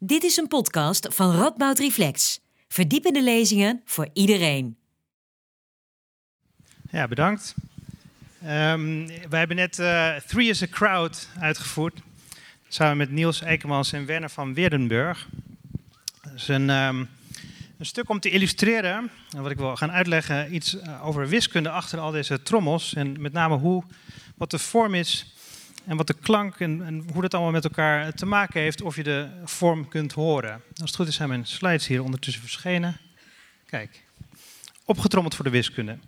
Dit is een podcast van Radboud Reflex. Verdiepende lezingen voor iedereen. Ja, bedankt. Um, wij hebben net uh, Three is a Crowd uitgevoerd. Samen met Niels Eikemans en Werner van Weerdenburg. Een, um, een stuk om te illustreren, en wat ik wil gaan uitleggen, iets uh, over wiskunde achter al deze trommels. En met name hoe, wat de vorm is en wat de klank en, hoe dat allemaal met elkaar te maken heeft, of je de vorm kunt horen. Als het goed is zijn mijn slides hier ondertussen verschenen. Kijk, opgetrommeld voor de wiskunde.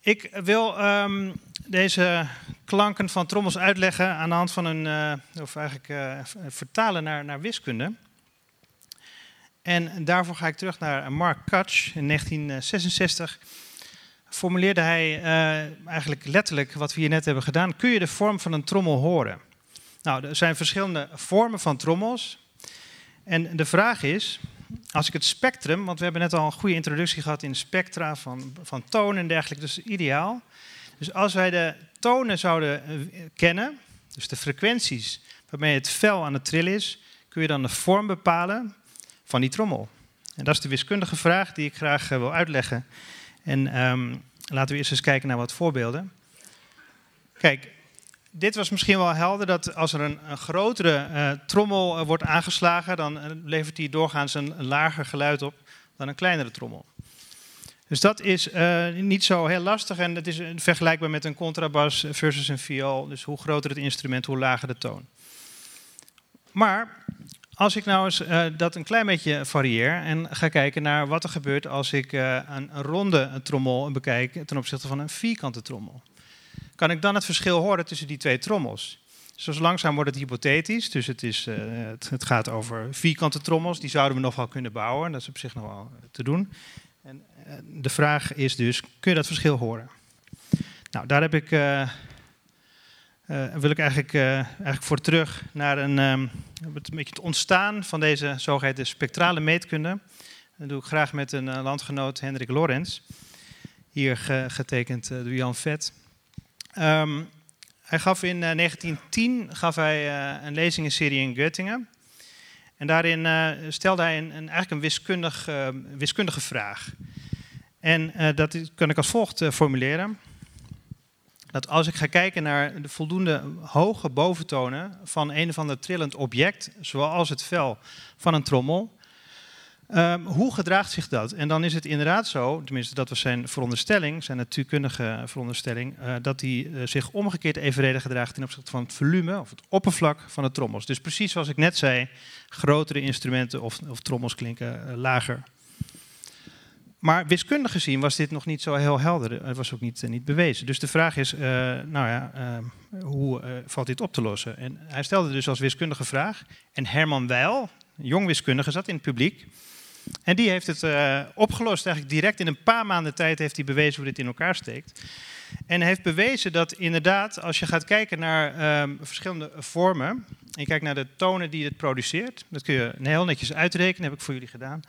Ik wil um, deze klanken van trommels uitleggen aan de hand van een, uh, of eigenlijk uh, vertalen naar, naar wiskunde. En daarvoor ga ik terug naar Mark Kutch in 1966 formuleerde hij uh, eigenlijk letterlijk wat we hier net hebben gedaan. Kun je de vorm van een trommel horen? Nou, er zijn verschillende vormen van trommels. En de vraag is, als ik het spectrum, want we hebben net al een goede introductie gehad in spectra van, van tonen en dergelijke, dus ideaal. Dus als wij de tonen zouden uh, kennen, dus de frequenties waarmee het vel aan het trillen is, kun je dan de vorm bepalen van die trommel. En dat is de wiskundige vraag die ik graag uh, wil uitleggen en um, laten we eerst eens kijken naar wat voorbeelden. Kijk, dit was misschien wel helder dat als er een, een grotere uh, trommel uh, wordt aangeslagen, dan uh, levert die doorgaans een, een, lager geluid op dan een kleinere trommel. Dus dat is niet zo heel lastig en het is vergelijkbaar met een contrabas versus een viool. Dus hoe groter het instrument, hoe lager de toon. Maar als ik nou eens uh, dat een klein beetje varieer en ga kijken naar wat er gebeurt als ik uh, een, ronde trommel bekijk ten opzichte van een vierkante trommel, kan ik dan het verschil horen tussen die twee trommels? Dus langzaam wordt het hypothetisch, dus het, is, uh, het, gaat over vierkante trommels, die zouden we nog wel kunnen bouwen, dat is op zich nog wel te doen. En de vraag is dus, kun je dat verschil horen? Nou, daar heb ik uh, wil ik eigenlijk, uh, eigenlijk voor terug naar een, um, het, een beetje het ontstaan van deze zogeheten spectrale meetkunde. Dat doe ik graag met een uh, landgenoot, Hendrik Lorenz. Hier ge, getekend door Jan Vet. Um, hij gaf in 1910 gaf hij, een lezingenserie in Göttingen. En daarin stelde hij een, een, eigenlijk een wiskundig, wiskundige vraag. En dat kan ik als volgt formuleren dat als ik ga kijken naar de voldoende hoge boventonen van een of ander trillend object, zoals het vel van een trommel, um, hoe gedraagt zich dat? En dan is het inderdaad zo, tenminste dat was zijn veronderstelling, zijn natuurkundige veronderstelling, uh, dat hij uh, zich omgekeerd evenredig gedraagt ten opzichte van het volume of het oppervlak van de trommels. Dus precies zoals ik net zei, grotere instrumenten of, of trommels klinken uh, lager. Maar wiskundig gezien was dit nog niet zo heel helder. Het was ook niet, uh, niet bewezen. Dus de vraag is, uh, nou ja, uh, hoe valt dit op te lossen? En hij stelde dus als wiskundige vraag. En Herman Weil, jong wiskundige, zat in het publiek. En die heeft het opgelost. Eigenlijk direct in een paar maanden tijd heeft hij bewezen hoe dit in elkaar steekt. En heeft bewezen dat inderdaad, als je gaat kijken naar ehm, verschillende vormen. En je kijkt naar de tonen die het produceert. Dat kun je heel netjes uitrekenen, heb ik voor jullie gedaan.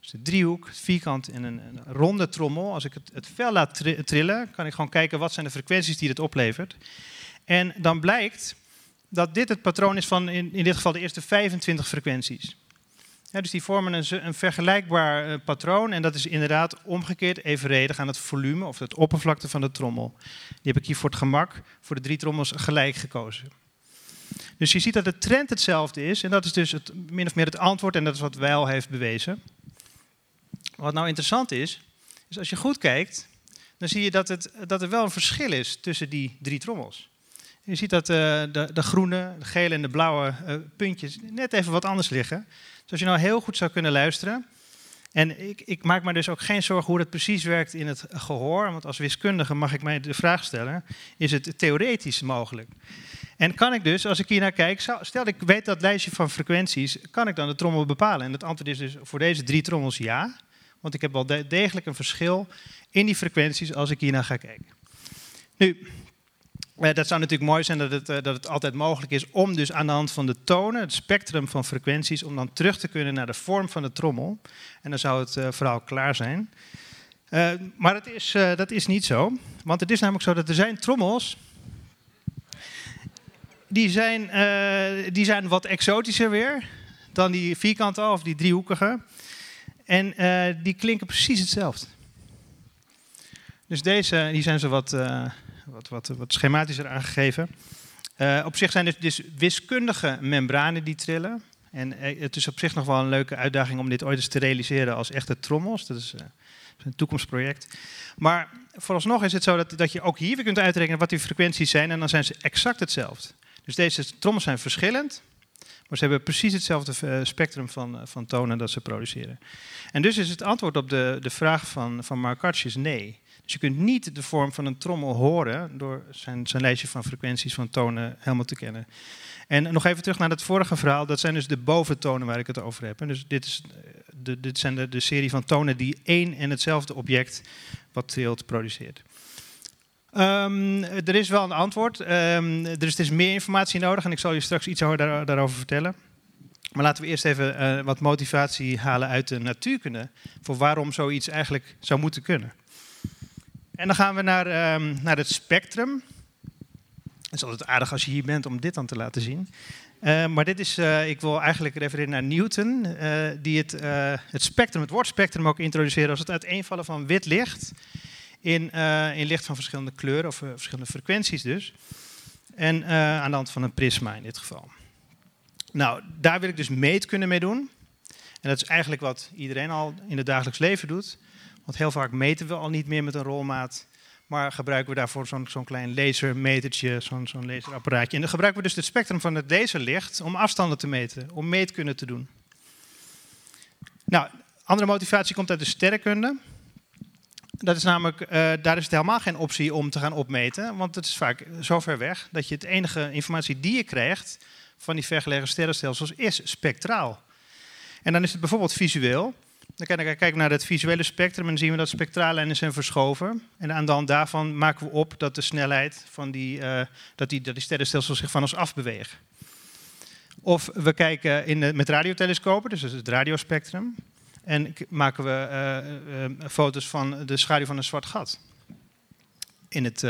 Dus de driehoek, vierkant en een, een, ronde trommel. Als ik het, het vel laat trillen, kan ik gewoon kijken wat zijn de frequenties die het oplevert. En dan blijkt dat dit het patroon is van in, in dit geval de eerste 25 frequenties. Dus die vormen een, een vergelijkbaar uh, patroon en dat is inderdaad omgekeerd evenredig aan het volume of het oppervlakte van de trommel. Die heb ik hier voor het gemak voor de drie trommels gelijk gekozen. Dus je ziet dat de trend hetzelfde is en dat is dus het, min of meer het antwoord en dat is wat Weil heeft bewezen. Wat nou interessant is, is als je goed kijkt, dan zie je dat, het, dat er wel een verschil is tussen die drie trommels. Je ziet dat uh, de, de, groene, de gele en de blauwe uh, puntjes net even wat anders liggen. Dus als je nou heel goed zou kunnen luisteren. En ik, ik maak me dus ook geen zorgen hoe dat precies werkt in het gehoor. Want als wiskundige mag ik mij de vraag stellen: is het theoretisch mogelijk? En kan ik dus, als ik hier naar kijk, stel ik weet dat lijstje van frequenties, kan ik dan de trommel bepalen? En het antwoord is dus voor deze drie trommels ja. Want ik heb wel degelijk een verschil in die frequenties als ik hier naar ga kijken. Nu, eh, dat zou natuurlijk mooi zijn dat het, eh, dat het altijd mogelijk is om dus aan de hand van de tonen, het spectrum van frequenties, om dan terug te kunnen naar de vorm van de trommel. En dan zou het uh, verhaal klaar zijn. Maar dat is, dat is niet zo. Want het is namelijk zo dat er zijn trommels die zijn, eh, die zijn wat exotischer weer dan die vierkante of die driehoekige. En eh, die klinken precies hetzelfde. Dus deze die zijn ze wat, uh, wat, wat, wat schematischer aangegeven. op zich zijn het dus wiskundige membranen die trillen. En het is op zich nog wel een leuke uitdaging om dit ooit eens te realiseren als echte trommels. Dat is een toekomstproject. Maar vooralsnog is het zo dat, dat je ook hier weer kunt uitrekenen wat die frequenties zijn. En dan zijn ze exact hetzelfde. Dus deze trommels zijn verschillend. Maar ze hebben precies hetzelfde eh, spectrum van, eh, van tonen dat ze produceren. En dus is het antwoord op de, de vraag van, van is nee. Dus je kunt niet de vorm van een trommel horen door zijn, zijn lijstje van frequenties van tonen helemaal te kennen. En nog even terug naar het vorige verhaal. Dat zijn dus de boventonen waar ik het over heb. dus dit, is eh, de, dit zijn de, de serie van tonen die één en hetzelfde object wat trilt produceert. Um, er is wel een antwoord. Er is dus meer informatie nodig en ik zal je straks iets daar, daarover vertellen. Maar laten we eerst even uh, wat motivatie halen uit de natuurkunde voor waarom zoiets eigenlijk zou moeten kunnen. En dan gaan we naar, um, naar het spectrum. Het is altijd aardig als je hier bent om dit dan te laten zien. Uh, maar dit is, uh, ik wil eigenlijk refereren naar Newton, die het, het spectrum, het woord spectrum ook introduceerde als het uiteenvallen van wit licht in, in licht van verschillende kleuren of verschillende frequenties dus. En aan de hand van een prisma in dit geval. Nou, daar wil ik dus meetkunde mee doen. En dat is eigenlijk wat iedereen al in het dagelijks leven doet. Want heel vaak meten we al niet meer met een rolmaat. Maar gebruiken we daarvoor zo'n klein lasermetertje, zo'n zo'n laserapparaatje. En dan gebruiken we dus het spectrum van het laserlicht om afstanden te meten, om meetkunde te doen. Nou, andere motivatie komt uit de sterrenkunde. Dat is namelijk, uh, daar is het helemaal geen optie om te gaan opmeten, want het is vaak zo ver weg dat je het enige informatie die je krijgt van die vergelegen sterrenstelsels is spectraal. En dan is het bijvoorbeeld visueel. Dan kijken we naar het visuele spectrum en zien we dat spectraallijnen zijn verschoven. En aan de hand daarvan maken we op dat de snelheid van die, uh, dat die, dat die sterrenstelsels zich van ons afbewegen. Of we kijken in met radiotelescopen, dus het radiospectrum. En maken we uh, uh, foto's van de schaduw van een zwart gat. In het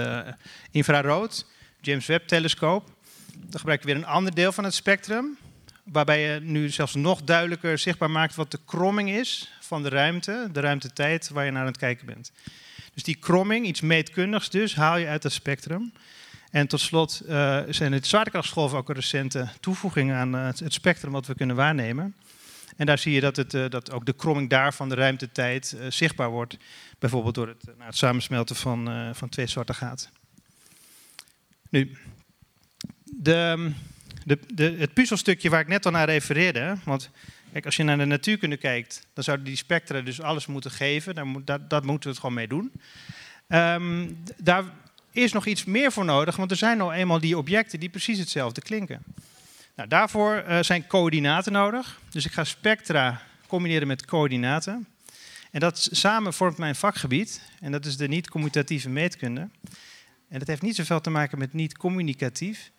infrarood, James Webb-telescoop, dan gebruiken we weer een ander deel van het spectrum waarbij je nu zelfs nog duidelijker zichtbaar maakt wat de kromming is van de ruimte, de ruimtetijd waar je naar aan het kijken bent. Dus die kromming, iets meetkundigs dus, haal je uit het spectrum. En tot slot zijn het zwaartekrachtsgolven ook een recente toevoeging aan het spectrum wat we kunnen waarnemen. En daar zie je dat, het, uh, dat ook de kromming daar van de ruimtetijd zichtbaar wordt. Bijvoorbeeld door het, nou, het samensmelten van, van twee zwarte gaten. Nu, de, de, de, het puzzelstukje waar ik net al naar refereerde. Want kijk, als je naar de natuurkunde kijkt, dan zouden die spectra dus alles moeten geven. Daar dat, dat moeten we het gewoon mee doen. Um, daar is nog iets meer voor nodig, want er zijn nou eenmaal die objecten die precies hetzelfde klinken. Nou, daarvoor uh, zijn coördinaten nodig. Dus ik ga spectra combineren met coördinaten. En dat samen vormt mijn vakgebied. En dat is de niet-commutatieve meetkunde. En dat heeft niet zoveel te maken met niet-communicatief.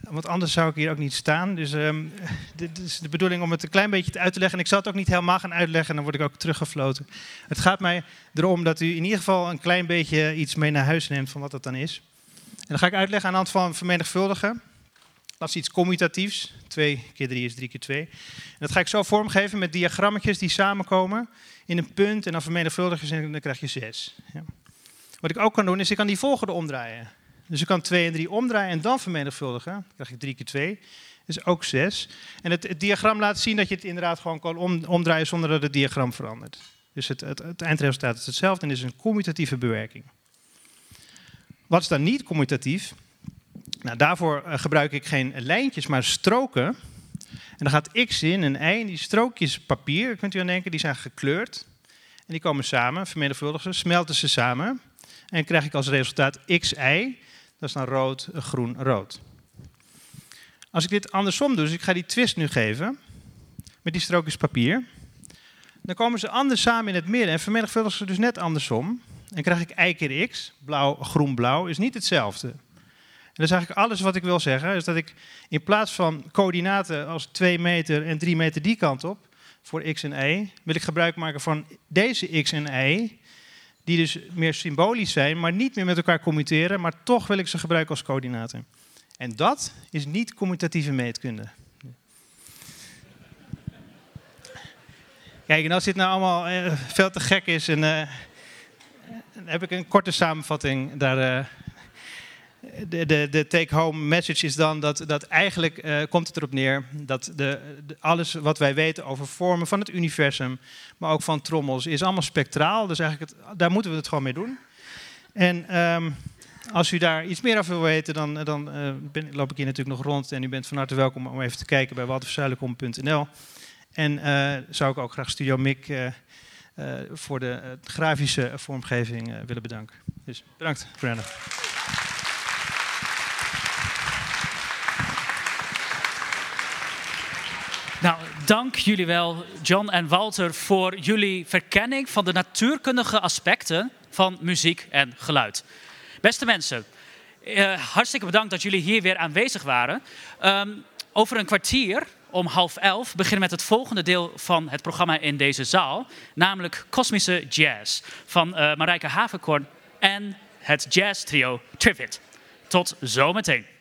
Want anders zou ik hier ook niet staan. Dus um, dit is de bedoeling om het een klein beetje uit te leggen. En ik zal het ook niet helemaal gaan uitleggen, dan word ik ook teruggefloten. Het gaat mij erom dat u in ieder geval een klein beetje iets mee naar huis neemt van wat dat dan is. En dan ga ik uitleggen aan de hand van vermenigvuldigen. Dat is iets commutatiefs. 2 keer 3 is 3 keer 2. En dat ga ik zo vormgeven met diagrammetjes die samenkomen in een punt. En dan vermenigvuldigen en dan krijg je 6. Ja. Wat ik ook kan doen, is ik kan die volgorde omdraaien. Dus ik kan 2 en 3 omdraaien en dan vermenigvuldigen. Dan krijg ik 3 keer 2. is ook 6. En het, diagram laat zien dat je het inderdaad gewoon kan om, omdraaien zonder dat het diagram verandert. Dus het, het, het eindresultaat is hetzelfde en is een commutatieve bewerking. Wat is dan niet commutatief? Nou, daarvoor uh, gebruik ik geen lijntjes, maar stroken. En dan gaat x in en y. En die strookjes papier, kunt u aan denken, die zijn gekleurd. En die komen samen, vermenigvuldigen ze, smelten ze samen. En krijg ik als resultaat xy. Dat is dan rood, groen, rood. Als ik dit andersom doe, dus ik ga die twist nu geven, met die strookjes papier, dan komen ze anders samen in het midden en vermenigvuldigen ze dus net andersom. En krijg ik y keer x, blauw, groen, blauw, is niet hetzelfde. Dat is eigenlijk alles wat ik wil zeggen, is dat ik in plaats van coördinaten als 2 meter en 3 meter die kant op, voor x en y, wil ik gebruik maken van deze x en y, die dus meer symbolisch zijn, maar niet meer met elkaar communiceren, maar toch wil ik ze gebruiken als coördinaten. En dat is niet commutatieve meetkunde. Kijk, en als dit nou allemaal eh, veel te gek is, en, uh, dan heb ik een korte samenvatting. Daar, uh, de, de, de take-home message is dan dat, dat eigenlijk uh, komt het erop neer dat de, alles wat wij weten over vormen van het universum, maar ook van trommels, is allemaal spectraal. Dus eigenlijk daar moeten we het gewoon mee doen. En um, als u daar iets meer over wil weten, dan, dan uh, ben, loop ik hier natuurlijk nog rond. En u bent van harte welkom om even te kijken bij walterverzuilenkom.nl. En zou ik ook graag Studio Mick voor de grafische vormgeving willen bedanken. Dus bedankt voor Nou, dank jullie wel, John en Walter, voor jullie verkenning van de natuurkundige aspecten van muziek en geluid. Beste mensen, uh, hartstikke bedankt dat jullie hier weer aanwezig waren. Um, over een kwartier, om half elf, beginnen met het volgende deel van het programma in deze zaal. Namelijk Kosmische Jazz van uh, Marijke Havenkorn en het jazz trio Trivit. Tot zometeen.